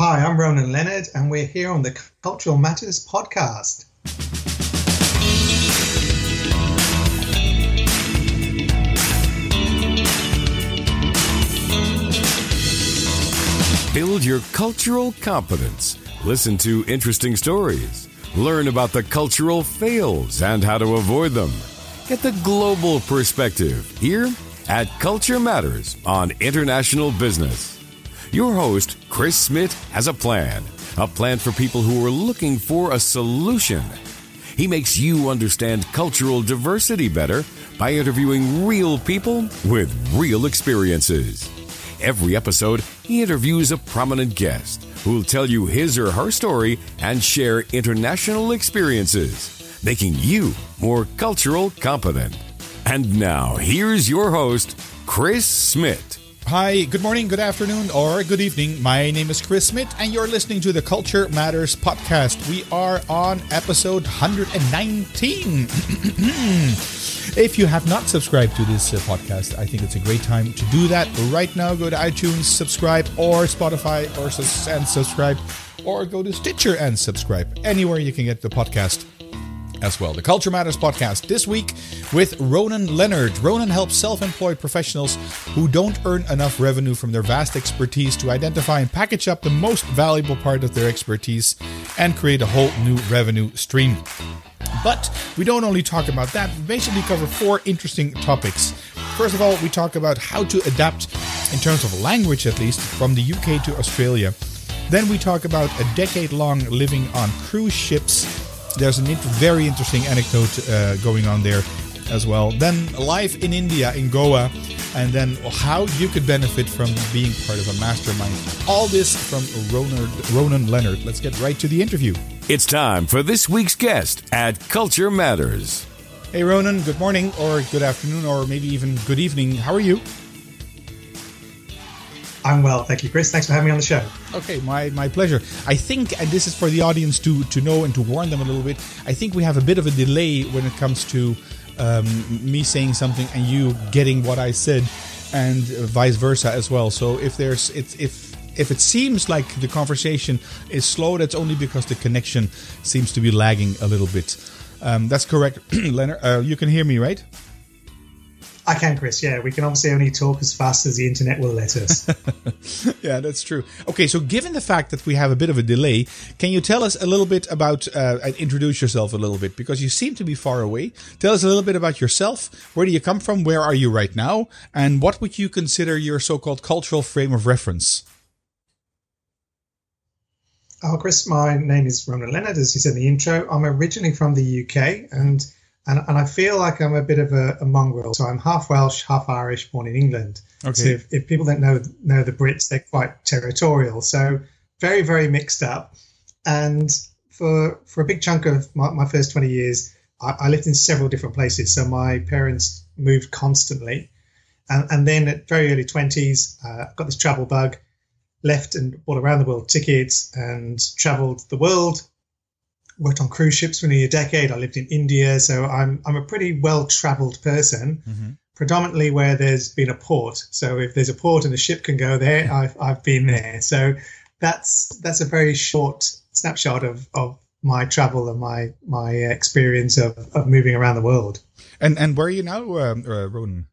Hi, I'm Ronan Leonard, and we're here on the Culture Matters podcast. Build your cultural competence. Listen to interesting stories. Learn about the cultural fails and how to avoid them. Get the global perspective here at Culture Matters on International Business. Your host, Chris Smith, has a plan. A plan for people who are looking for a solution. He makes you understand cultural diversity better by interviewing real people with real experiences. Every episode, he interviews a prominent guest who will tell you his or her story and share international experiences, making you more cultural competent. And now, here's your host, Chris Smith. Hi, good morning, good afternoon, or good evening. My name is Chris Smith, and you're listening to the Culture Matters podcast. We are on episode 119. if you have not subscribed to this uh, podcast, I think it's a great time to do that right now. Go to iTunes, subscribe, or Spotify, or and subscribe, or go to Stitcher and subscribe. Anywhere you can get the podcast as well. The Culture Matters podcast this week with Ronan Leonard. Ronan helps self employed professionals who don't earn enough revenue from their vast expertise to identify and package up the most valuable part of their expertise and create a whole new revenue stream. But we don't only talk about that, we basically cover four interesting topics. First of all, we talk about how to adapt, in terms of language at least, from the UK to Australia. Then we talk about a decade long living on cruise ships there's a very interesting anecdote uh, going on there as well. Then life in India, in Goa, and then how you could benefit from being part of a mastermind. All this from Ronan, Ronan Leonard. Let's get right to the interview. It's time for this week's guest at Culture Matters. Hey, Ronan, good morning, or good afternoon, or maybe even good evening. How are you? I'm well, thank you, Chris. Thanks for having me on the show. Okay, my, my pleasure. I think, and this is for the audience to, to know and to warn them a little bit, I think we have a bit of a delay when it comes to um, me saying something and you getting what I said, and vice versa as well. So if there's it's if if it seems like the conversation is slow, that's only because the connection seems to be lagging a little bit. Um, that's correct, Leonard. Uh, you can hear me, right? I can, Chris. Yeah, we can obviously only talk as fast as the internet will let us. yeah, that's true. Okay, so given the fact that we have a bit of a delay, can you tell us a little bit about uh, and introduce yourself a little bit because you seem to be far away. Tell us a little bit about yourself. Where do you come from? Where are you right now? And what would you consider your so-called cultural frame of reference? Oh, Chris, my name is Ronan Leonard, as you said in the intro. I'm originally from the UK and and, and I feel like I'm a bit of a, a, mongrel. So I'm half Welsh, half Irish, born in England. Okay. So if, if people don't know know the Brits, they're quite territorial. So very very mixed up. And for for a big chunk of my, my first 20 years, I, I, lived in several different places. So my parents moved constantly, and, and then at very early 20s, uh, got this travel bug. Left and bought around the world tickets and traveled the world worked on cruise ships for nearly a decade. I lived in India, so I'm I'm a pretty well travelled person. Mm-hmm. Predominantly where there's been a port. So if there's a port and a ship can go there, I've I've been there. So that's that's a very short snapshot of of my travel and my my experience of, of moving around the world. And and where are you now, uh, uh, Ronan?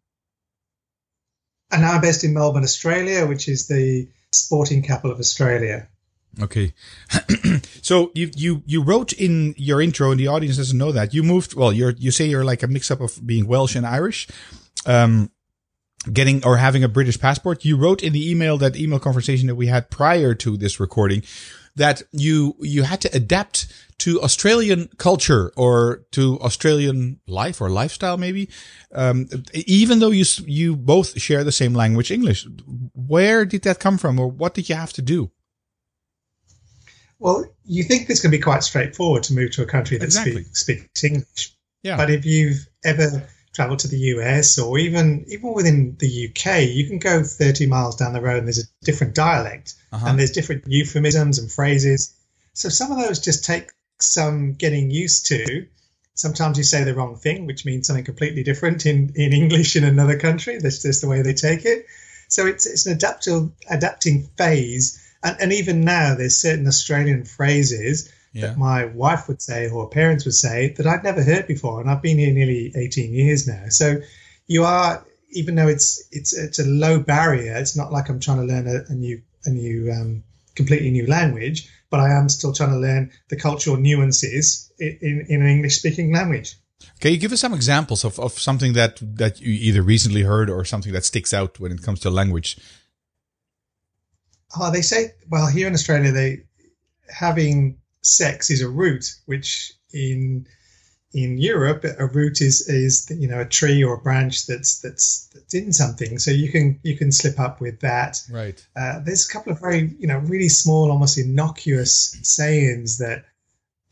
And now I'm based in Melbourne, Australia, which is the sporting capital of Australia. Okay. so you you you wrote in your intro, and the audience doesn't know that you moved. Well, you're you say you're like a mix up of being Welsh and Irish, um, getting or having a British passport. You wrote in the email that email conversation that we had prior to this recording that you you had to adapt to Australian culture or to Australian life or lifestyle, maybe. Um, even though you you both share the same language, English. Where did that come from, or what did you have to do? Well, you think it's going to be quite straightforward to move to a country that exactly. speak, speaks English. Yeah. But if you've ever traveled to the US or even even within the UK, you can go 30 miles down the road and there's a different dialect uh-huh. and there's different euphemisms and phrases. So some of those just take some getting used to. Sometimes you say the wrong thing, which means something completely different in, in English in another country. That's just the way they take it. So it's it's an adaptive adapting phase And, and even now, there's certain Australian phrases yeah. that my wife would say or parents would say that I'd never heard before, and I've been here nearly 18 years now. So you are, even though it's it's it's a low barrier, it's not like I'm trying to learn a, a new a new um, completely new language, but I am still trying to learn the cultural nuances in, in, in an English speaking language. Can you give us some examples of, of something that, that you either recently heard or something that sticks out when it comes to language? Oh, they say, well, here in Australia, they having sex is a root, which in in Europe, a root is is you know a tree or a branch that's that's that's in something. So you can you can slip up with that. Right. Uh, there's a couple of very you know really small, almost innocuous sayings that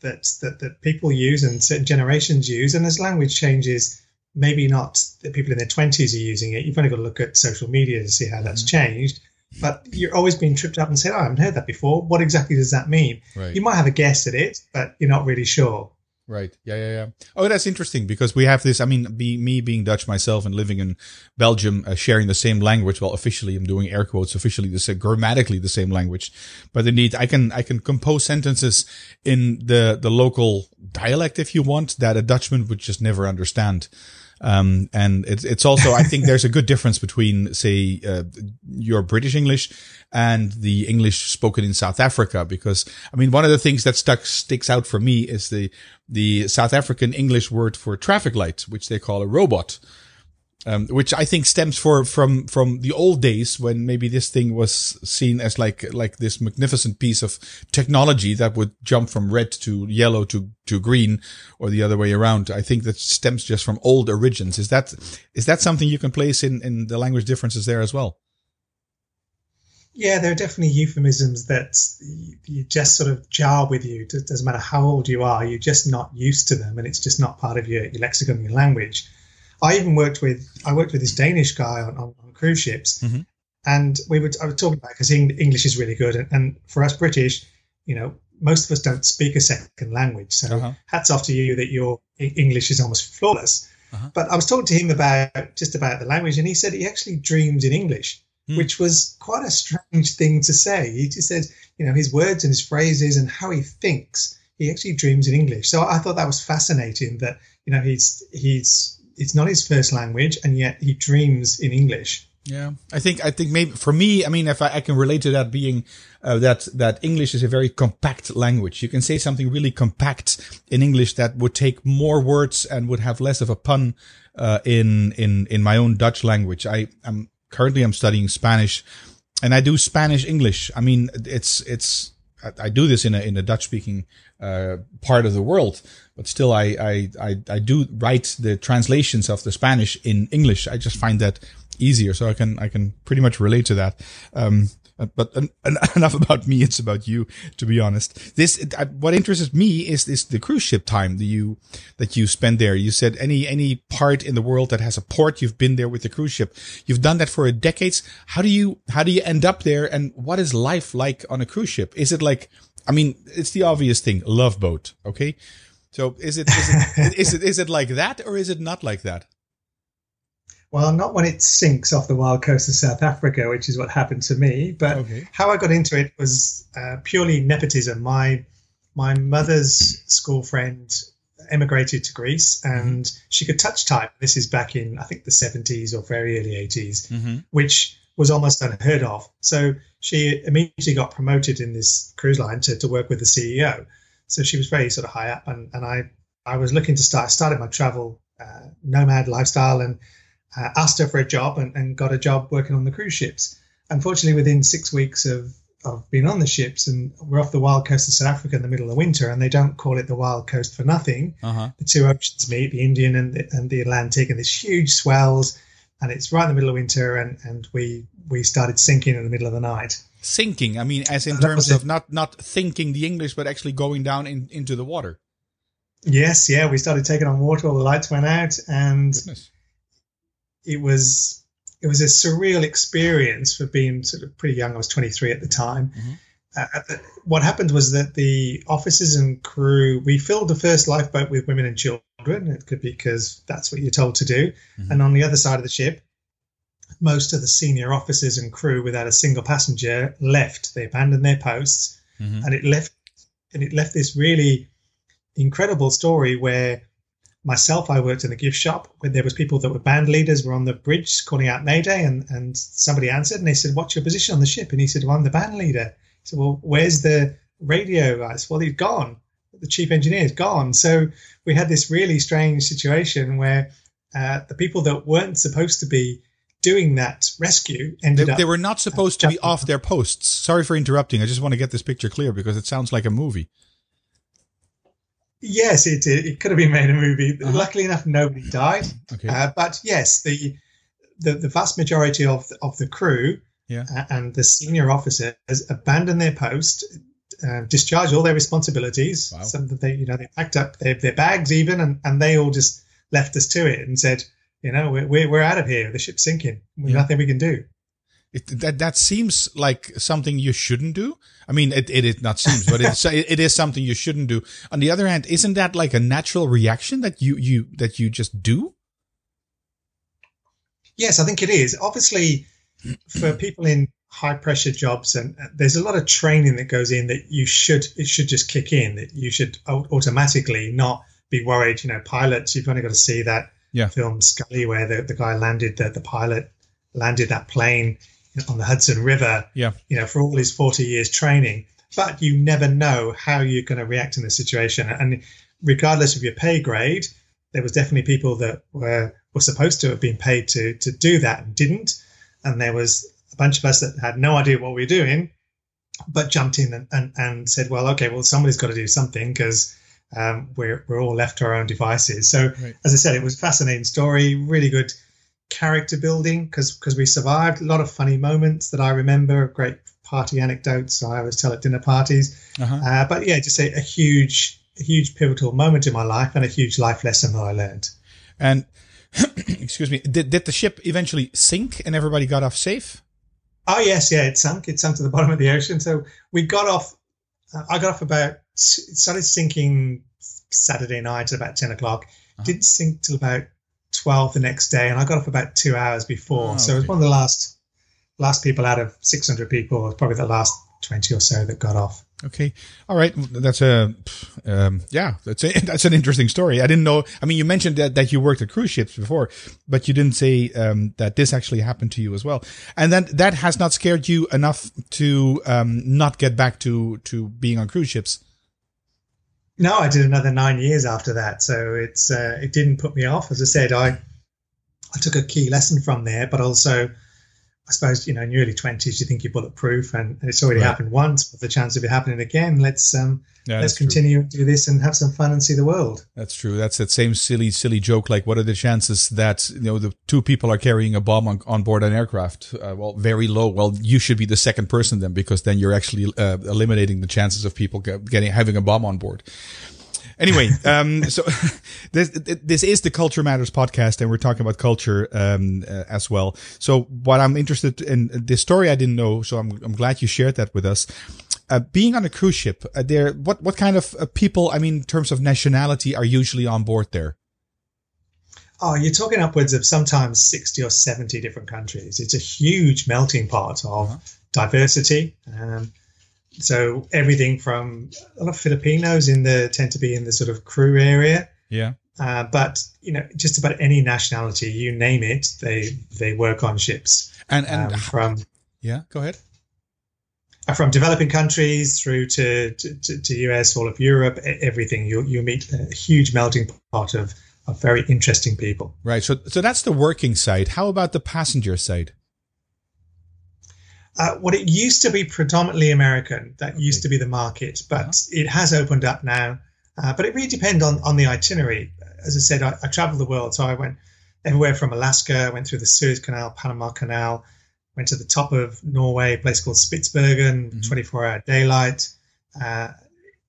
that that that people use and certain generations use. And as language changes, maybe not the people in their twenties are using it. You've only got to look at social media to see how that's mm-hmm. changed. But you're always being tripped up and said, "Oh, I haven't heard that before. What exactly does that mean?" Right. You might have a guess at it, but you're not really sure. Right. Yeah, yeah, yeah. Oh, that's interesting because we have this. I mean, be, me being Dutch myself and living in Belgium, uh, sharing the same language. Well, officially, I'm doing air quotes. Officially, the same, grammatically the same language, but indeed, I can I can compose sentences in the the local dialect if you want that a Dutchman would just never understand. Um, and it's, it's also, I think there's a good difference between, say, uh, your British English and the English spoken in South Africa. Because, I mean, one of the things that stuck, sticks out for me is the, the South African English word for traffic light, which they call a robot um, which I think stems for from from the old days when maybe this thing was seen as like like this magnificent piece of technology that would jump from red to yellow to to green or the other way around. I think that stems just from old origins. Is that is that something you can place in in the language differences there as well? Yeah, there are definitely euphemisms that you just sort of jar with you. It doesn't matter how old you are, you're just not used to them, and it's just not part of your, your lexicon, your language. I even worked with I worked with this Danish guy on, on, on cruise ships, mm-hmm. and we were I was talking about because English is really good, and, and, for us British, you know, most of us don't speak a second language. So uh-huh. hats off to you that your English is almost flawless. Uh-huh. But I was talking to him about just about the language, and he said he actually dreams in English, mm. which was quite a strange thing to say. He just said, you know, his words and his phrases and how he thinks, he actually dreams in English. So I thought that was fascinating. That you know he's he's it's not his first language, and yet he dreams in English. Yeah, I think I think maybe for me, I mean, if I, I can relate to that being uh, that that English is a very compact language. You can say something really compact in English that would take more words and would have less of a pun uh, in in in my own Dutch language. I am currently I'm studying Spanish, and I do Spanish English. I mean, it's it's I, do this in a in a Dutch speaking uh, part of the world, but still I, I, I I do write the translations of the Spanish in English. I just find that easier, so I can I can pretty much relate to that. Um, uh, but enough about me. It's about you, to be honest. This, what interests me is is the cruise ship time that you, that you spend there. You said any, any part in the world that has a port, you've been there with the cruise ship. You've done that for decades. How do you, how do you end up there? And what is life like on a cruise ship? Is it like, I mean, it's the obvious thing, love boat. Okay. So is it, is it, is it, is it like that or is it not like that? Well, not when it sinks off the wild coast of South Africa, which is what happened to me. But okay. how I got into it was uh, purely nepotism. My my mother's school friend emigrated to Greece, and mm-hmm. she could touch type. This is back in I think the seventies or very early 80s mm-hmm. which was almost unheard of. So she immediately got promoted in this cruise line to, to work with the CEO. So she was very sort of high up, and, and I I was looking to start I started my travel uh, nomad lifestyle and uh, asked her for a job and, and got a job working on the cruise ships. Unfortunately, within six weeks of of being on the ships, and we're off the wild coast of South Africa in the middle of winter, and they don't call it the wild coast for nothing. Uh-huh. The two oceans meet, the Indian and the, and the Atlantic, and there's huge swells, and it's right in the middle of winter, and, and we we started sinking in the middle of the night. Sinking, I mean, as in terms of not not thinking the English, but actually going down in, into the water. Yes, yeah, we started taking on water. All the lights went out, and Goodness it was it was a surreal experience for being sort of pretty young. I was 23 at the time. Mm-hmm. Uh, what happened was that the officers and crew we filled the first lifeboat with women and children. It could be because that's what you're told to do. Mm-hmm. And on the other side of the ship, most of the senior officers and crew, without a single passenger, left. They abandoned their posts, mm-hmm. and it left and it left this really incredible story where myself, I worked in a gift shop where there was people that were band leaders were on the bridge calling out Mayday, and and somebody answered and they said, "What's your position on the ship?" And he said, "Well, I'm the band leader." He said, "Well, where's the radio guys?" Well, he's gone. The chief engineer is gone. So we had this really strange situation where uh, the people that weren't supposed to be doing that rescue ended they, up. They were not supposed uh, to be off their posts. Sorry for interrupting. I just want to get this picture clear because it sounds like a movie. Yes, it it could have been made a movie. Uh-huh. Luckily enough, nobody died. Okay. Uh, but yes, the, the the vast majority of of the crew yeah. and the senior officers abandoned their post, uh, discharged all their responsibilities. Wow. Some that they you know they packed up their, their bags even, and, and they all just left us to it and said, you know, we're we're out of here. The ship's sinking. There's yeah. nothing we can do. It, that that seems like something you shouldn't do. I mean, it, it is not seems, but it's, it is something you shouldn't do. On the other hand, isn't that like a natural reaction that you you that you just do? Yes, I think it is. Obviously, for people in high pressure jobs, and uh, there's a lot of training that goes in that you should it should just kick in. That you should automatically not be worried. You know, pilots, you've only got to see that yeah. film Sully, where the, the guy landed the, the pilot landed that plane on the Hudson River, yeah. you know, for all his 40 years training. But you never know how you're going to react in the situation. And regardless of your pay grade, there was definitely people that were were supposed to have been paid to to do that and didn't. And there was a bunch of us that had no idea what we were doing, but jumped in and, and, and said, well, okay, well, somebody's got to do something because um, we're, we're all left to our own devices. So, right. as I said, it was a fascinating story, really good character building because because we survived. A lot of funny moments that I remember, great party anecdotes I always tell at dinner parties. Uh-huh. Uh, but yeah, just a, a, huge, a huge pivotal moment in my life and a huge life lesson that I learned. And excuse me, did did the ship eventually sink and everybody got off safe? Oh yes, yeah, it sunk. It sunk to the bottom of the ocean. So we got off. Uh, I got off about. It started sinking Saturday night at about ten o'clock. Uh-huh. Didn't sink till about 12 the next day, and I got off about two hours before. Oh, so it was one of the last last people out of 600 people. probably the last 20 or so that got off. Okay, all right. That's a um, yeah. That's a, that's an interesting story. I didn't know. I mean, you mentioned that that you worked at cruise ships before, but you didn't say um, that this actually happened to you as well. And then that has not scared you enough to um, not get back to to being on cruise ships. No, I did another nine years after that, so it's uh, it didn't put me off. As I said, I I took a key lesson from there, but also I suppose you know in your early twenties you think you're bulletproof, and it's already right. happened once. But the chance of it happening again, let's um, yeah, let's continue true. to do this and have some fun and see the world. That's true. That's that same silly, silly joke. Like, what are the chances that you know the two people are carrying a bomb on, on board an aircraft? Uh, well, very low. Well, you should be the second person then, because then you're actually uh, eliminating the chances of people getting having a bomb on board. Anyway, um, so this this is the Culture Matters podcast, and we're talking about culture um, uh, as well. So, what I'm interested in this story, I didn't know, so I'm I'm glad you shared that with us. Uh, being on a cruise ship, uh, there, what what kind of uh, people? I mean, in terms of nationality, are usually on board there? Oh, you're talking upwards of sometimes 60 or 70 different countries. It's a huge melting pot of uh-huh. diversity. Um, so everything from a lot of Filipinos in the tend to be in the sort of crew area. Yeah. Uh, but you know, just about any nationality, you name it, they they work on ships. And and um, from yeah, go ahead. Uh, from developing countries through to, to, to US, all of Europe, everything you you meet a huge melting pot of of very interesting people. Right. So so that's the working side. How about the passenger side? Uh, what it used to be predominantly American, that okay. used to be the market, but uh-huh. it has opened up now. Uh, but it really depends on, on the itinerary. As I said, I, I traveled the world, so I went everywhere from Alaska, went through the Suez Canal, Panama Canal, went to the top of Norway, a place called Spitsbergen, mm-hmm. 24 hour daylight, uh,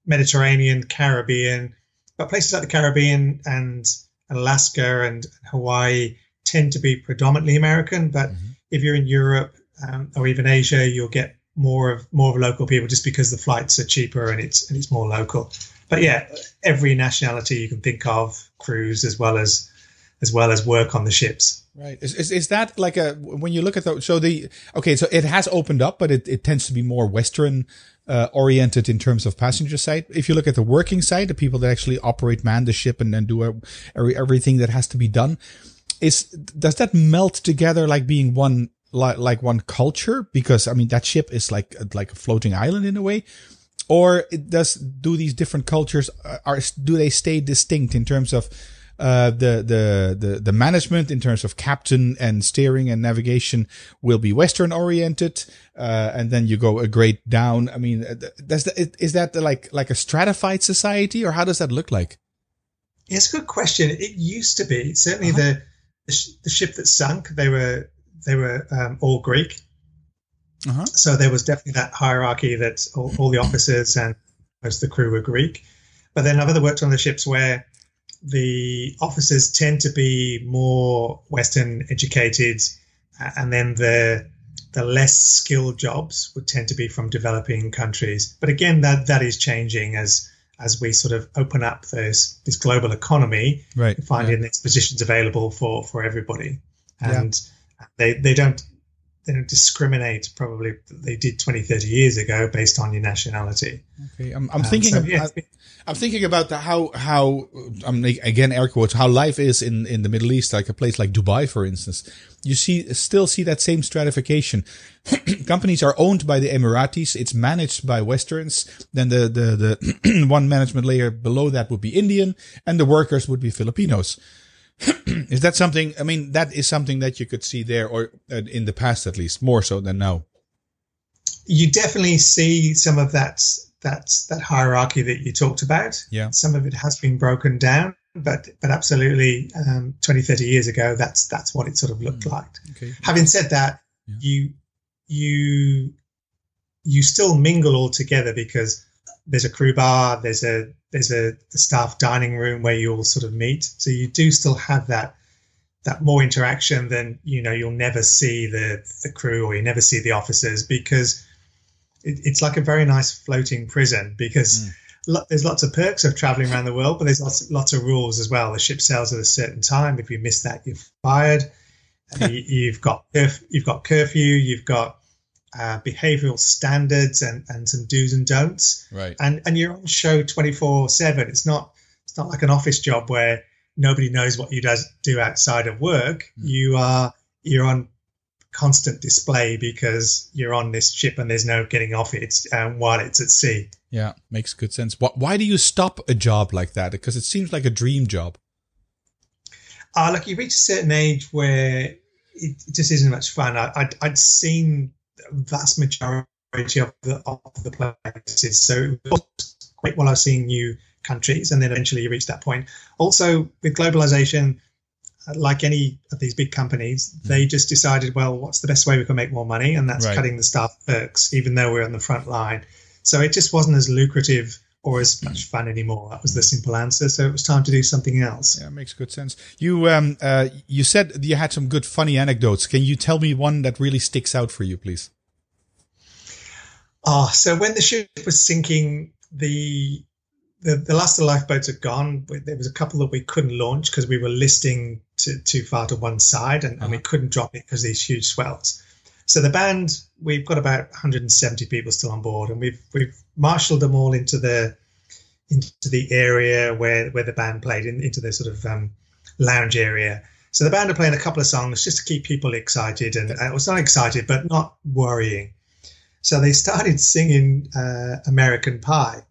Mediterranean, Caribbean. But places like the Caribbean and Alaska and Hawaii tend to be predominantly American. But mm-hmm. if you're in Europe, um, or even Asia, you'll get more of more of local people just because the flights are cheaper and it's and it's more local. But yeah, every nationality you can think of cruise as well as as well as work on the ships. Right. Is, is, is that like a, when you look at the, so the, okay, so it has opened up, but it, it tends to be more Western, uh, oriented in terms of passenger side. If you look at the working side, the people that actually operate, man the ship and then do every, everything that has to be done, is, does that melt together like being one, like, like one culture? Because I mean, that ship is like, like a floating island in a way. Or it does, do these different cultures, uh, are, do they stay distinct in terms of, uh, the, the, the, the management in terms of captain and steering and navigation will be Western oriented. Uh, and then you go a grade down. I mean, uh, does that, is that like, like a stratified society or how does that look like? It's a good question. It used to be certainly uh-huh. the, the, sh- the, ship that sunk, they were, they were um, all Greek. Uh-huh. So there was definitely that hierarchy that all, all the officers and most of the crew were Greek. But then I've other worked on the ships where the officers tend to be more Western educated, and then the the less skilled jobs would tend to be from developing countries. But again, that that is changing as as we sort of open up this this global economy, right? Finding yeah. its positions available for for everybody, and yeah. They they don't they don't discriminate probably they did 20 30 years ago based on your nationality. Okay i'm, I'm um, thinking so, of, yeah, I, am thinking about the, how how i'm again air quotes how life is in in the middle east like a place like dubai for instance. You see still see that same stratification. Companies are owned by the emiratis. It's managed by westerns. Then the the the one management layer below that would be indian and the workers would be filipinos is that something? I mean, that is something that you could see there, or uh, in the past at least, more so than now. You definitely see some of that that that hierarchy that you talked about. Yeah, some of it has been broken down, but but absolutely, um, 20, 30 years ago, that's that's what it sort of looked mm. like. Okay. Having said that, yeah. you you you still mingle all together because there's a crew bar, there's a there's a the staff dining room where you all sort of meet. So you do still have that that more interaction than you know you'll never see the the crew or you never see the officers because it, it's like a very nice floating prison because. Mm. Lo- there's lots of perks of traveling around the world, but there's lots lots of rules as well. The ship sails at a certain time. If you miss that, you're fired. you, have got you've got curfew. You've got uh, behavioral standards and, and some do's and don'ts. Right. And and you're on show 24 seven. It's not it's not like an office job where nobody knows what you does do outside of work. Mm. You are you're on constant display because you're on this ship and there's no getting off it um, while it's at sea. Yeah, makes good sense. Why do you stop a job like that? Because it seems like a dream job. Uh, look, you reach a certain age where it just isn't much fun. I, would I'd seen vast majority of the of the places. So it was great while I was seeing new countries, and then eventually you reach that point. Also, with globalization, uh, like any of these big companies, mm. they just decided, well, what's the best way we can make more money, and that's right. cutting the staff perks, even though we're on the front line. So it just wasn't as lucrative or as much fun anymore. That was the simple answer. So it was time to do something else. Yeah, makes good sense. You um uh you said you had some good funny anecdotes. Can you tell me one that really sticks out for you, please? Ah, oh, so when the ship was sinking, the the, the last of the lifeboats had gone. There was a couple that we couldn't launch because we were listing to, too far to one side, and, and we uh-huh. couldn't drop it because these huge swells. So the band, we've got about 170 people still on board, and we've we've marshaled them all into the into the area where where the band played, in, into the sort of um, lounge area. So the band are playing a couple of songs just to keep people excited, and uh, it was not excited, but not worrying. So they started singing uh, American Pie,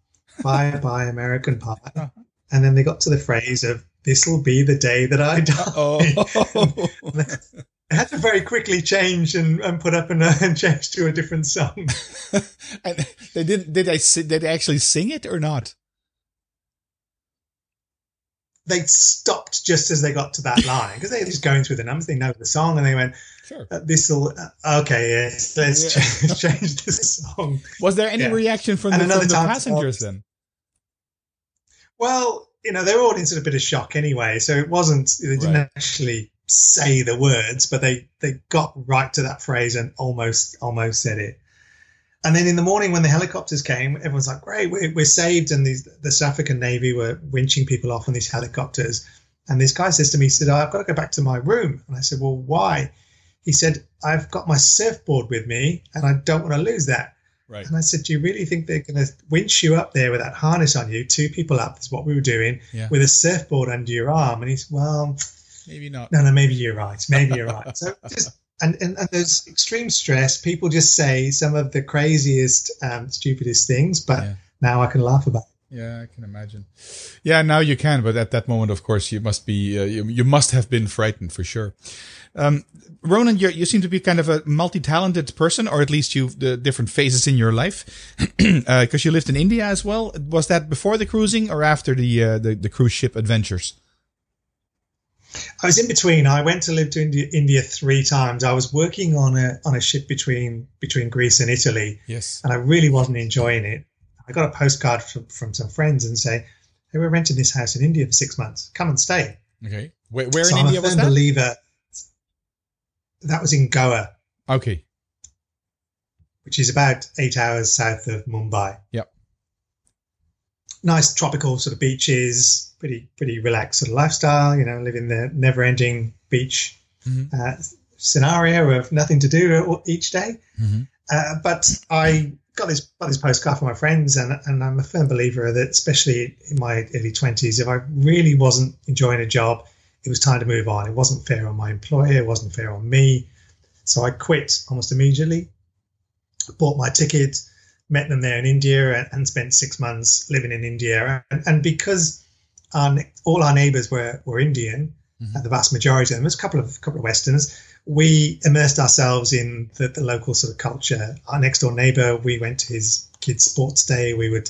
Bye Bye American Pie. And then they got to the phrase of, This will be the day that I die. Oh. they had to very quickly change and, and put up and, uh, and change to a different song. and they did. Did they did they actually sing it or not? They stopped just as they got to that line because they're just going through the numbers. They know the song, and they went, Sure. Uh, this will uh, okay. Yes, let's yeah. change, change the song. Was there any yeah. reaction from, the, from the passengers then? Well, you know, they were all in sort of a bit of shock anyway, so it wasn't. They didn't right. actually say the words, but they they got right to that phrase and almost almost said it. And then in the morning when the helicopters came, everyone's like, "Great, we're, we're saved!" And these, the South African Navy were winching people off on these helicopters And this guy says to me, he said, I've got to go back to my room. And I said, Well, why? He said, I've got my surfboard with me and I don't want to lose that. Right. And I said, Do you really think they're going to winch you up there with that harness on you, two people up, is what we were doing, Yeah. with a surfboard under your arm? And he's, Well, Maybe not. no, no, maybe you're right. Maybe you're right. So just, and, and, and there's extreme stress. People just say some of the craziest, um, stupidest things, but Yeah. now I can laugh about it. Yeah, I can imagine. Yeah, now you can, but at that moment, of course, you must be uh, you, you must have been frightened for sure. Um, Ronan, you you seem to be kind of a multi-talented person, or at least you've the different phases in your life, because you lived in India as well. Was that before the cruising or after the uh, the, the cruise ship adventures? I was in between. I went to live to India, India three times. I was working on a on a ship between between Greece and Italy, Yes. and I really wasn't enjoying it. I got a postcard from, from some friends and say, "Hey, we're renting this house in India for six months. Come and stay." Okay. Where, where so in I'm India a was firm that? believer. That was in Goa, Okay. which is about eight hours south of Mumbai. Yep. Nice tropical sort of beaches, pretty pretty relaxed sort of lifestyle. You know, living the never-ending beach Mhm. uh, scenario of nothing to do each day. Mhm. Uh, but I got this got this postcard from my friends, and and I'm a firm believer that, especially in my early twenties, if I really wasn't enjoying a job, it was time to move on. It wasn't fair on my employer. It wasn't fair on me. So I quit almost immediately. Bought my ticket, met them there in India, and, and spent six months living in India. And, and because our, all our neighbours were were Indian, Mhm. uh, the vast majority of them, there's a couple of couple of Westerners. We immersed ourselves in the, the local sort of culture. Our next door neighbour, we went to his kids' sports day. We would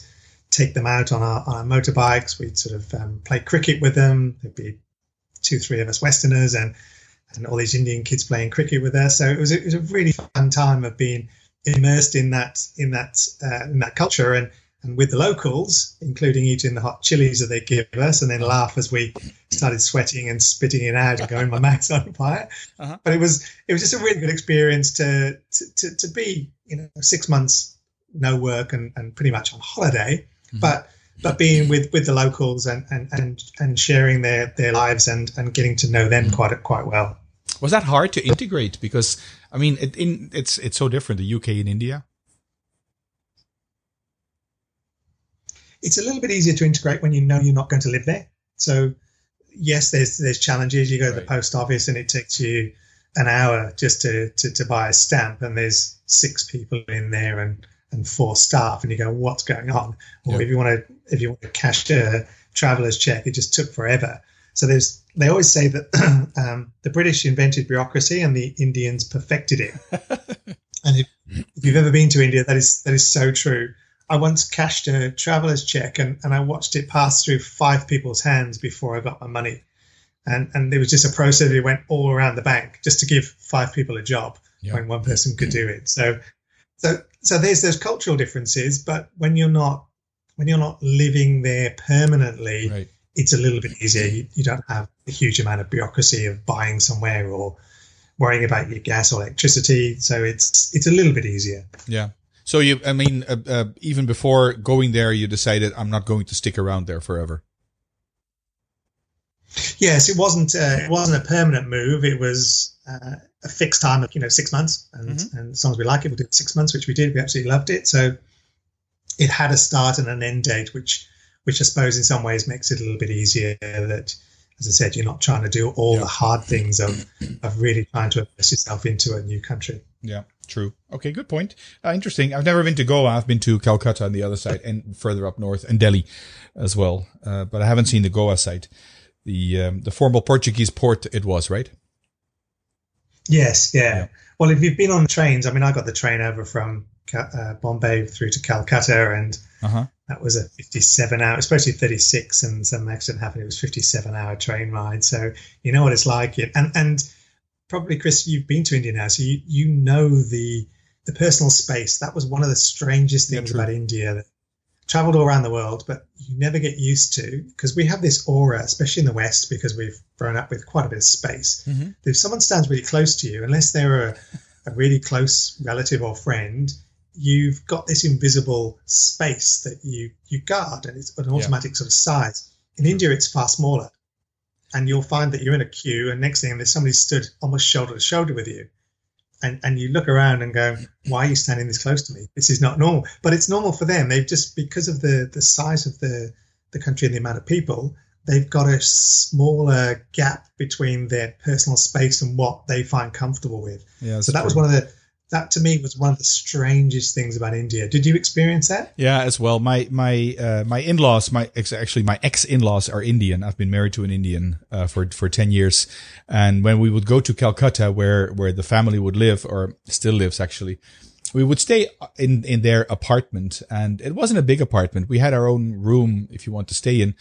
take them out on our, on our motorbikes. We'd sort of um, play cricket with them. There'd be two, three of us Westerners, and and all these Indian kids playing cricket with us. So it was a, it was a really fun time of being immersed in that in that uh, in that culture and and with the locals, including eating the hot chilies that they give us, and then laugh as we started sweating and spitting it out and going, "My mouth's on fire." Uh-huh. But it was it was just a really good experience to to to, to be you know six months no work and, and pretty much on holiday, Mhm. but but being with, with the locals and, and, and, and sharing their, their lives and, and getting to know them quite quite well. Was that hard to integrate? Because I mean, it, in, it's it's so different the UK and India. It's a little bit easier to integrate when you know you're not going to live there. So yes, there's there's challenges. You go to Right. the post office and it takes you an hour just to, to, to buy a stamp and there's six people in there and, and four staff and you go, what's going on? Or Yeah. if you want to if you want to cash a traveler's check, it just took forever. So there's they always say that um, the British invented bureaucracy and the Indians perfected it. and if, if you've ever been to India, that is that is so true. I once cashed a traveler's check and, and I watched it pass through five people's hands before I got my money. And and there was just a process that went all around the bank just to give five people a job Yeah. when one person could do it. So so so there's those cultural differences, but when you're not when you're not living there permanently, Right. It's a little bit easier. You, you don't have a huge amount of bureaucracy of buying somewhere or worrying about your gas or electricity. So it's it's a little bit easier. Yeah. So you, I mean, uh, uh, even before going there, you decided I'm not going to stick around there forever. Yes, it wasn't uh, it wasn't a permanent move. It was uh, a fixed time of you know six months, and and as long as we like it, we'll do it six months, which we did. We absolutely loved it. So it had a start and an end date, which which I suppose in some ways makes it a little bit easier. That, as I said, you're not trying to do all Yeah. the hard things of of really trying to immerse yourself into a new country. Yeah, true. Okay, good point. Uh, interesting. I've never been to Goa. I've been to Calcutta on the other side and further up north and Delhi as well. Uh, but I haven't seen the Goa side. The um, the formal Portuguese port it was, right? Yes, yeah. Yeah. Well, if you've been on the trains, I mean, I got the train over from uh, Bombay through to Calcutta, and Uh huh. That was a 57 hour, especially 36, and some accident happened. It was 57 hour train ride, so you know what it's like. And and probably Chris, you've been to India now, so you you know the the personal space. That was one of the strangest things true. about India. That traveled all around the world, but you never get used to because we have this aura, especially in the West, because we've grown up with quite a bit of space. Mhm. If someone stands really close to you, unless they're a, a really close relative or friend, you've got this invisible space that you you guard, and it's an automatic sort of size. In hmm. India, it's far smaller, and you'll find that you're in a queue, and next thing there's somebody stood almost shoulder to shoulder with you, and and you look around and go, why are you standing this close to me? This is not normal, but it's normal for them. They've just because of the the size of the the country and the amount of people, they've got a smaller gap between their personal space and what they find comfortable with. Yeah, so that true. was one of the that to me was one of the strangest things about India. Did you experience that? Yeah, as well. My my uh, my in laws, my actually my ex in laws are Indian. I've been married to an Indian uh, for for ten years, and when we would go to Calcutta, where where the family would live or still lives actually, we would stay in in their apartment, and it wasn't a big apartment. We had our own room if you want to stay in,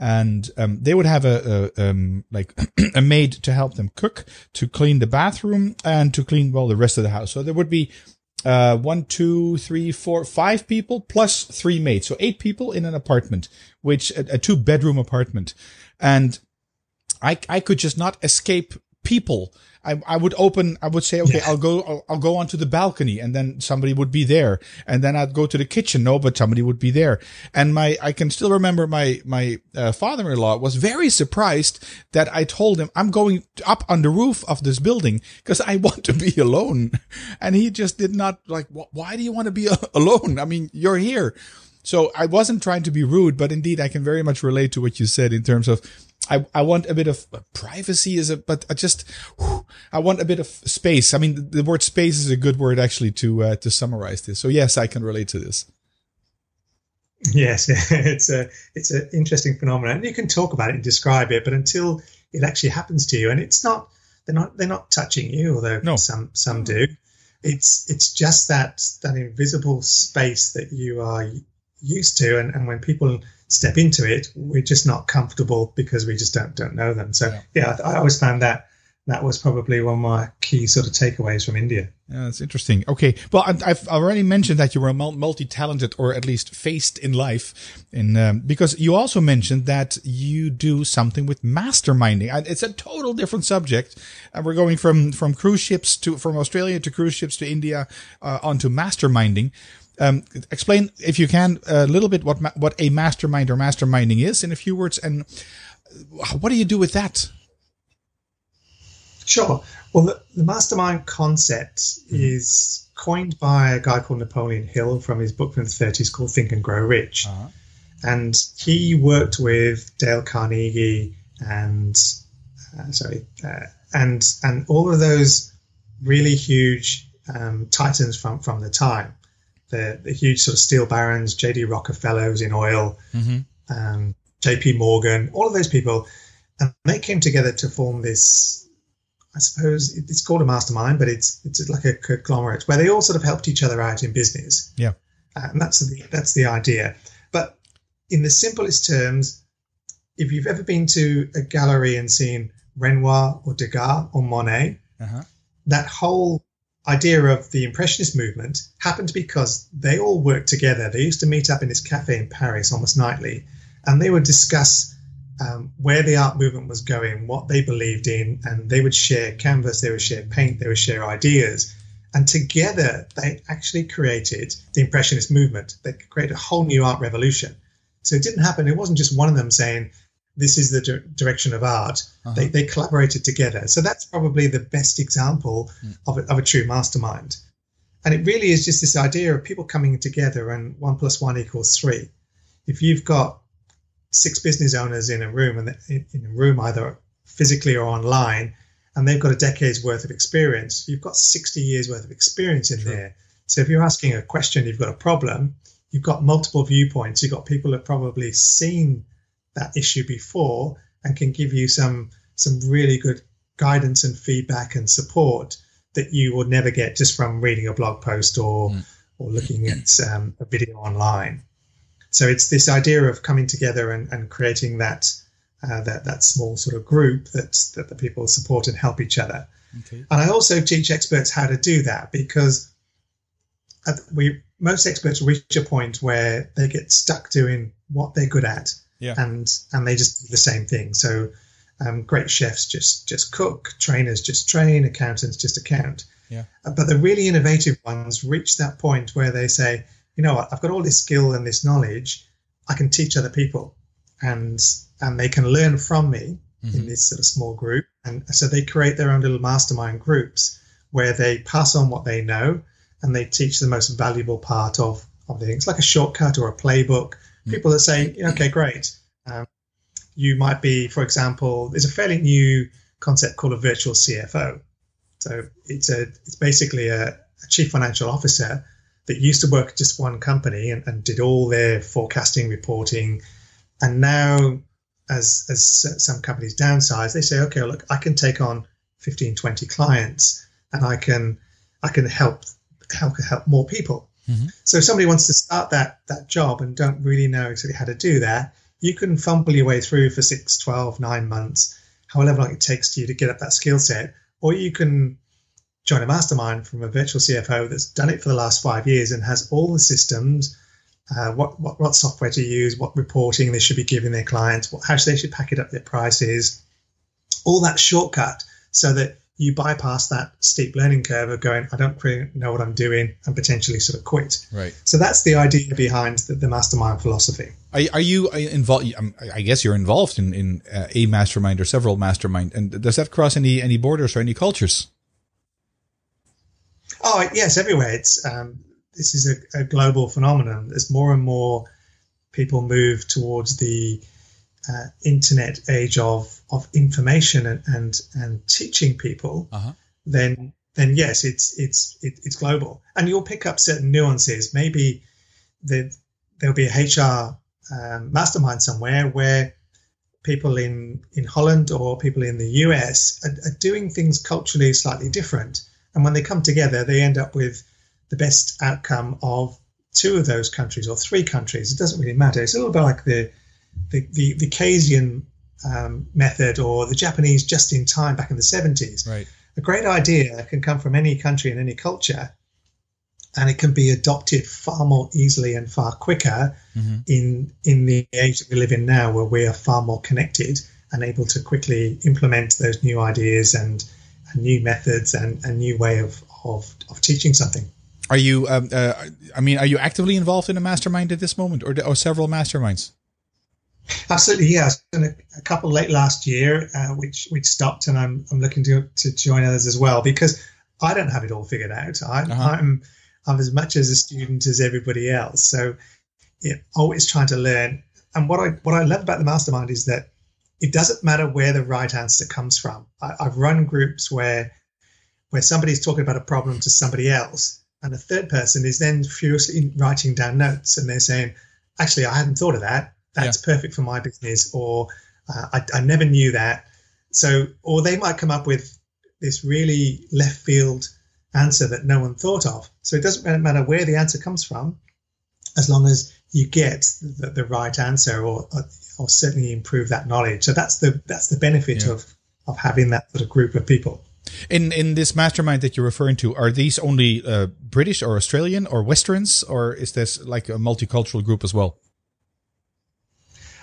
and um, they would have a, a um, like a maid to help them cook, to clean the bathroom, and to clean well the rest of the house. So there would be uh, one, two, three, four, five people plus three maids, so eight people in an apartment, which a, a two bedroom apartment, and I I could just not escape people I, I would open, I would say, okay, yeah. I'll go, I'll, I'll, go onto the balcony and then somebody would be there. And then I'd go to the kitchen. No, but somebody would be there. And my, I can still remember my, my uh, father-in-law was very surprised that I told him I'm going up on the roof of this building because I want to be alone. And he just did not like, why do you want to be alone? I mean, you're here. So I wasn't trying to be rude, but indeed I can very much relate to what you said in terms of I, I want a bit of privacy is a, but I just, whew, I want a bit of space. I mean, the, the, word space is a good word actually to, uh, to summarize this. So yes, I can relate to this. Yes, it's a, it's an interesting phenomenon and you can talk about it and describe it, but until it actually happens to you and it's not, they're not, they're not touching you, although no. some, some do. It's, it's just that, that invisible space that you are used to. And, and when people, step into it, we're just not comfortable because we just don't don't know them. So yeah, yeah I, I always found that that was probably one of my key sort of takeaways from India. Yeah, that's interesting. Okay, well, I've already mentioned that you were multi-talented, or at least faced in life, in um, because you also mentioned that you do something with masterminding. It's a total different subject, and we're going from from cruise ships to from Australia to cruise ships to India uh, onto masterminding. Um, explain, if you can, a little bit what what a mastermind or masterminding is in a few words, and what do you do with that? Sure. Well, the, the mastermind concept mm-hmm. is coined by a guy called Napoleon Hill from his book from the 30s called Think and Grow Rich. Uh-huh. And he worked with Dale Carnegie and uh, sorry, uh, and and all of those really huge um, titans from from the time the, the huge sort of steel barons, J.D. Rockefellers in oil, mm-hmm. um, J.P. Morgan, all of those people, and they came together to form this. I suppose it's called a mastermind, but it's it's like a conglomerate where they all sort of helped each other out in business. Yeah, uh, and that's the that's the idea. But in the simplest terms, if you've ever been to a gallery and seen Renoir or Degas or Monet, uh-huh. that whole idea of the Impressionist movement happened because they all worked together. They used to meet up in this cafe in Paris almost nightly, and they would discuss um, where the art movement was going, what they believed in, and they would share canvas, they would share paint, they would share ideas. And together, they actually created the Impressionist movement. They created a whole new art revolution. So it didn't happen. It wasn't just one of them saying, this is the di- direction of art. Uh-huh. They, they collaborated together. So that's probably the best example mm. of, a, of a true mastermind. And it really is just this idea of people coming together and one plus one equals three. If you've got six business owners in a room and in a room either physically or online, and they've got a decade's worth of experience, you've got 60 years worth of experience in True. there. So if you're asking a question, you've got a problem, you've got multiple viewpoints, you've got people that probably seen that issue before and can give you some some really good guidance and feedback and support that you will never get just from reading a blog post or mm. or looking at um, a video online. So it's this idea of coming together and, and creating that uh, that that small sort of group that that the people support and help each other. Okay. And I also teach experts how to do that because we most experts reach a point where they get stuck doing what they're good at yeah. and and they just do the same thing. So um, great chefs just just cook, trainers just train, accountants just account. Yeah. Uh, but the really innovative ones reach that point where they say, you know what, I've got all this skill and this knowledge, I can teach other people, and and they can learn from me mm-hmm. in this sort of small group. And so they create their own little mastermind groups where they pass on what they know and they teach the most valuable part of, of the things, like a shortcut or a playbook. People that say, okay, great. Um, you might be, for example, there's a fairly new concept called a virtual CFO. So it's a it's basically a, a chief financial officer that used to work at just one company and, and did all their forecasting reporting, and now as as some companies downsize, they say, okay, look, I can take on 15, 20 clients, and I can I can help help help more people. Mm-hmm. So if somebody wants to start that that job and don't really know exactly how to do that, you can fumble your way through for six, 12, nine months, however long it takes to you to get up that skill set, or you can join a mastermind from a virtual CFO that's done it for the last five years and has all the systems, uh, what, what, what software to use, what reporting they should be giving their clients, what, how they should pack it up their prices, all that shortcut so that you bypass that steep learning curve of going, I don't really know what I'm doing and potentially sort of quit. Right. So that's the idea behind the, the mastermind philosophy. Are, are you involved? Um, I guess you're involved in, in uh, a mastermind or several mastermind. And does that cross any, any borders or any cultures? Oh yes, everywhere. It's um, this is a, a, global phenomenon. As more and more people move towards the uh, internet age of of information and and, and teaching people, uh-huh. then then yes, it's it's it, it's global, and you'll pick up certain nuances. Maybe the, there'll be a HR um, mastermind somewhere where people in in Holland or people in the US are, are doing things culturally slightly different and when they come together, they end up with the best outcome of two of those countries or three countries. It doesn't really matter. It's a little bit like the the the, the Kaizen um, method or the Japanese just in time back in the 70s. Right. A great idea can come from any country and any culture, and it can be adopted far more easily and far quicker mm-hmm. in in the age that we live in now, where we are far more connected and able to quickly implement those new ideas and new methods and a new way of, of, of teaching something. Are you, um, uh, I mean, are you actively involved in a mastermind at this moment or, or several masterminds? Absolutely, yes. Yeah. A, a, couple late last year, uh, which which stopped, and I'm I'm looking to to join others as well because I don't have it all figured out. I, uh-huh. I'm I'm as much as a student as everybody else, so yeah, always trying to learn. And what I what I love about the mastermind is that it doesn't matter where the right answer comes from. I, have run groups where where somebody's talking about a problem to somebody else, and a third person is then furiously writing down notes, and they're saying, "Actually, I hadn't thought of that. That's yeah. perfect for my business," or uh, I, "I never knew that." So, or they might come up with this really left field answer that no one thought of. So it doesn't matter where the answer comes from, as long as you get the, the right answer or, or certainly improve that knowledge. So that's the that's the benefit yeah. of of having that sort of group of people. In in this mastermind that you're referring to, are these only uh, British or Australian or Westerns, or is this like a multicultural group as well?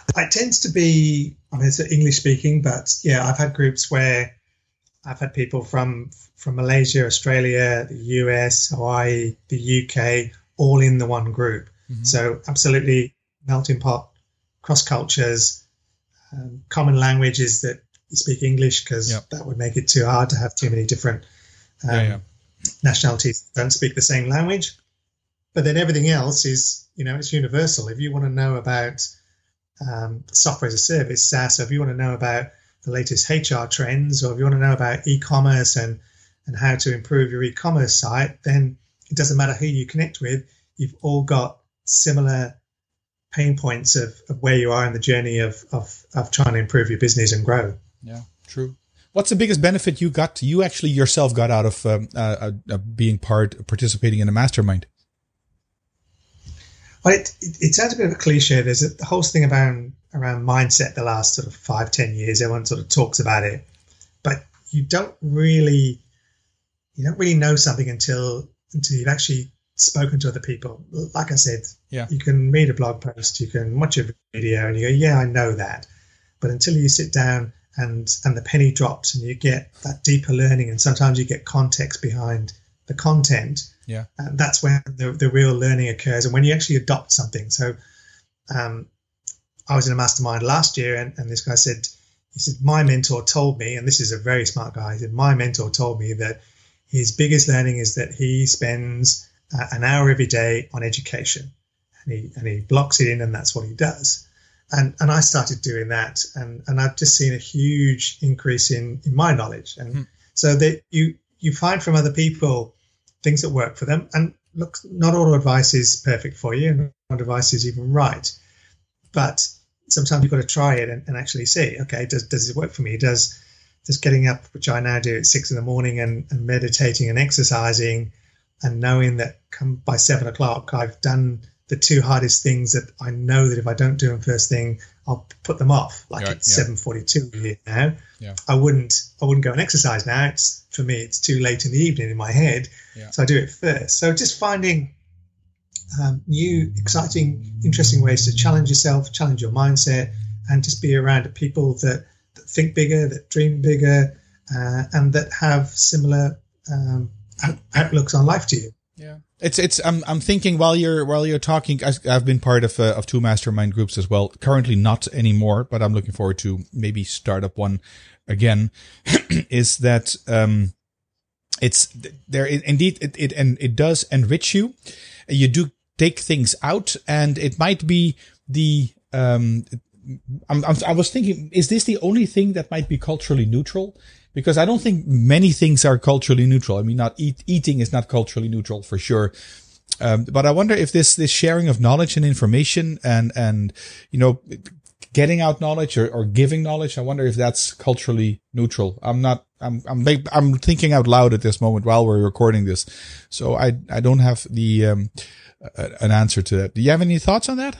It tends to be, I mean, it's English speaking, but yeah, I've had groups where I've had people from from Malaysia, Australia, the US, Hawaii, the UK, all in the one group. Mm-hmm. So absolutely melting pot, cross cultures, um, common languages that you speak English because yep. that would make it too hard to have too many different um, yeah, yeah. nationalities don't speak the same language. But then everything else is, you know, it's universal. If you want to know about um, software as a service, SaaS, or if you want to know about the latest HR trends, or if you want to know about e-commerce and and how to improve your e-commerce site, then it doesn't matter who you connect with. You've all got similar pain points of, of where you are in the journey of, of, of trying to improve your business and grow. Yeah, true. What's the biggest benefit you got, you actually yourself got out of um, uh, uh, uh, being part, participating in a mastermind? Well, it, it, it, sounds a bit of a cliche. There's a, the whole thing about around mindset the last sort of five, ten years. Everyone sort of talks about it, but you don't really, you don't really know something until until you've actually spoken to other people. Like I said, yeah. you can read a blog post, you can watch a video, and you go, "Yeah, I know that." But until you sit down and and the penny drops, and you get that deeper learning, and sometimes you get context behind the content, yeah, and uh, that's when the the real learning occurs, and when you actually adopt something. So, um, I was in a mastermind last year, and, and this guy said, he said, my mentor told me, and this is a very smart guy. He said, my mentor told me that his biggest learning is that he spends uh, an hour every day on education, and he and he blocks it in, and that's what he does. And and I started doing that, and and I've just seen a huge increase in in my knowledge, and hmm. so that you you find from other people things that work for them, and look, not all advice is perfect for you, and not advice is even right, but sometimes you've got to try it and, and actually see, okay, does does it work for me? Does does getting up, which I now do at six in the morning, and, and meditating and exercising, and knowing that come by seven o'clock I've done the two hardest things that I know that if I don't do them first thing, I'll put them off. Like it's seven forty-two here now. Yeah. I wouldn't I wouldn't go and exercise now. It's for me it's too late in the evening in my head. Yeah. So I do it first. So just finding um, new, exciting, interesting ways to challenge yourself, challenge your mindset, and just be around people that, that think bigger, that dream bigger, uh, and that have similar um, outlooks on life to you. Yeah, it's it's. I'm I'm thinking while you're while you're talking, I've been part of uh, of two mastermind groups as well. Currently not anymore, but I'm looking forward to maybe start up one again. is that um, it's there indeed it it and it does enrich you. You do take things out, and it might be the um, I'm, I'm, i was thinking, is this the only thing that might be culturally neutral? Because I don't think many things are culturally neutral. I mean, not eat, eating is not culturally neutral for sure. Um, but I wonder if this, this sharing of knowledge and information and, and, you know, getting out knowledge or, or giving knowledge, I wonder if that's culturally neutral. I'm not, I'm, I'm, I'm thinking out loud at this moment while we're recording this. So I, I don't have the, um, an answer to that. Do you have any thoughts on that?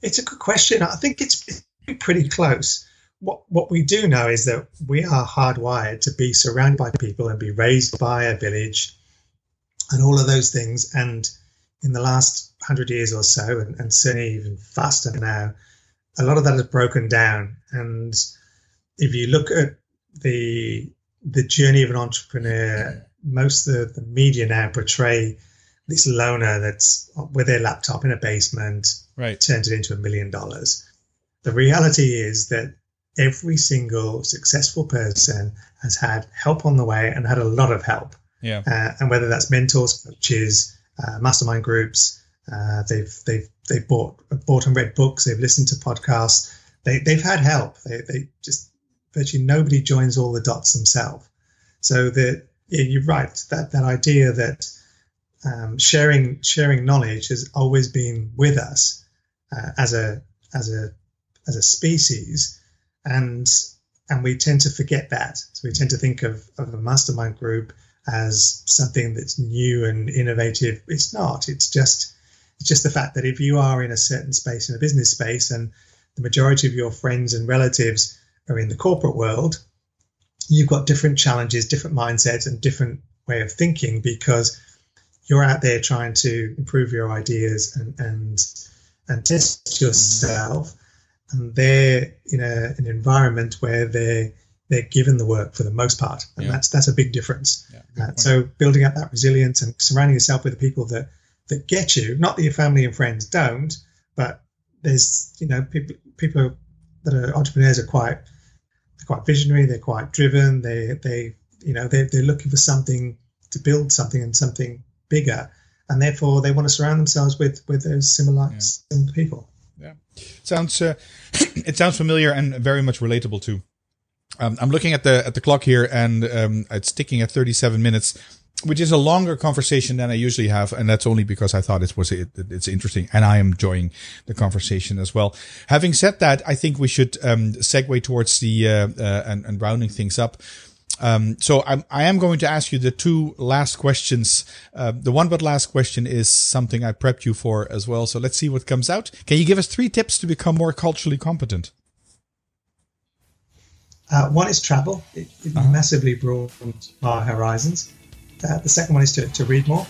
It's a good question. I think it's pretty close. What what we do know is that we are hardwired to be surrounded by people and be raised by a village, and all of those things. And in the last hundred years or so, and, and certainly even faster now, a lot of that has broken down. And if you look at the the journey of an entrepreneur, most of the media now portray this loner that's with their laptop in a basement, right. turns it into a million dollars. The reality is that every single successful person has had help on the way and had a lot of help. Yeah. Uh, and whether that's mentors, coaches, uh, mastermind groups, uh, they've they've they've bought bought and read books, they've listened to podcasts, they they've had help. They they just virtually nobody joins all the dots themselves. So that yeah, you're right. That that idea that um, sharing sharing knowledge has always been with us uh, as a as a as a species, and and we tend to forget that. So we tend to think of, of a mastermind group as something that's new and innovative. It's not. It's just it's just the fact that if you are in a certain space in a business space and the majority of your friends and relatives are in the corporate world, you've got different challenges, different mindsets, and different way of thinking because you're out there trying to improve your ideas and and and test yourself, and they're in a, an environment where they're they're given the work for the most part, and yeah. that's that's a big difference. Yeah, uh, so building up that resilience and surrounding yourself with the people that that get you, not that your family and friends don't, but there's you know people people that are entrepreneurs are quite they're quite visionary, they're quite driven, they they you know they they're looking for something to build something and something bigger, and therefore they want to surround themselves with with those similar, yeah. similar people. Yeah, sounds uh, it sounds familiar and very much relatable too. Um, I'm looking at the at the clock here, and um, it's ticking at 37 minutes, which is a longer conversation than I usually have, and that's only because I thought it was it, it's interesting, and I am enjoying the conversation as well. Having said that, I think we should um, segue towards the uh, uh, and, and rounding things up. Um, so I'm, I am going to ask you the two last questions. Uh, the one but last question is something I prepped you for as well. So let's see what comes out. Can you give us three tips to become more culturally competent? Uh, one is travel. It, it uh-huh. massively broadens our horizons. Uh, the second one is to, to read more.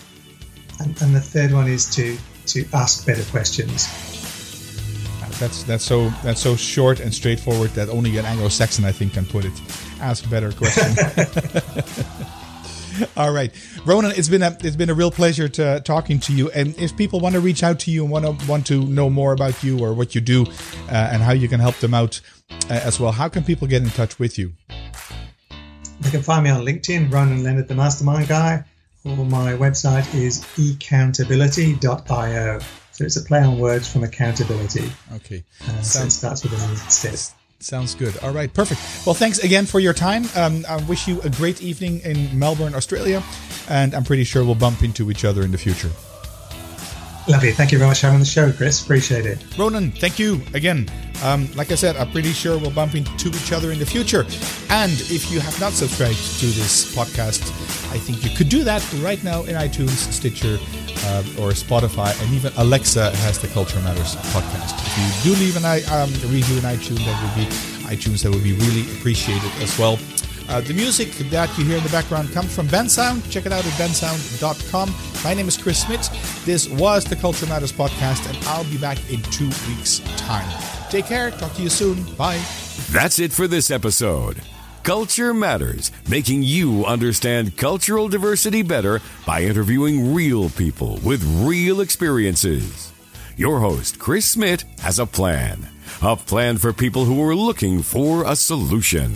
And, and the third one is to, to ask better questions. That's that's so that's so short and straightforward that only an Anglo-Saxon I think can put it. Ask better question. All right, Ronan, it's been a it's been a real pleasure to talking to you. And if people want to reach out to you and want to want to know more about you or what you do uh, and how you can help them out uh, as well, how can people get in touch with you? They can find me on LinkedIn, Ronan Leonard, the Mastermind Guy, or my website is accountability.io. So it's a play on words from accountability. Okay. Uh, so it starts with an instead. Sounds good. All right, perfect. Well, thanks again for your time. Um, I wish you a great evening in Melbourne, Australia, and I'm pretty sure we'll bump into each other in the future. Lovely. Thank you very much for having the show, Chris. Appreciate it. Ronan, thank you again. Um, like I said, I'm pretty sure we'll bump into each other in the future. And if you have not subscribed to this podcast, I think you could do that right now in iTunes, Stitcher, uh, or Spotify, and even Alexa has the Culture Matters podcast. If you do leave an um, review in iTunes, that would be iTunes. That would be really appreciated as well. Uh, the music that you hear in the background comes from Bensound. Check it out at bensound.com. My name is Chris Smith. This was the Culture Matters podcast, and I'll be back in two weeks' time. Take care. Talk to you soon. Bye. That's it for this episode. Culture Matters, making you understand cultural diversity better by interviewing real people with real experiences. Your host, Chris Smith, has a plan. A plan for people who are looking for a solution.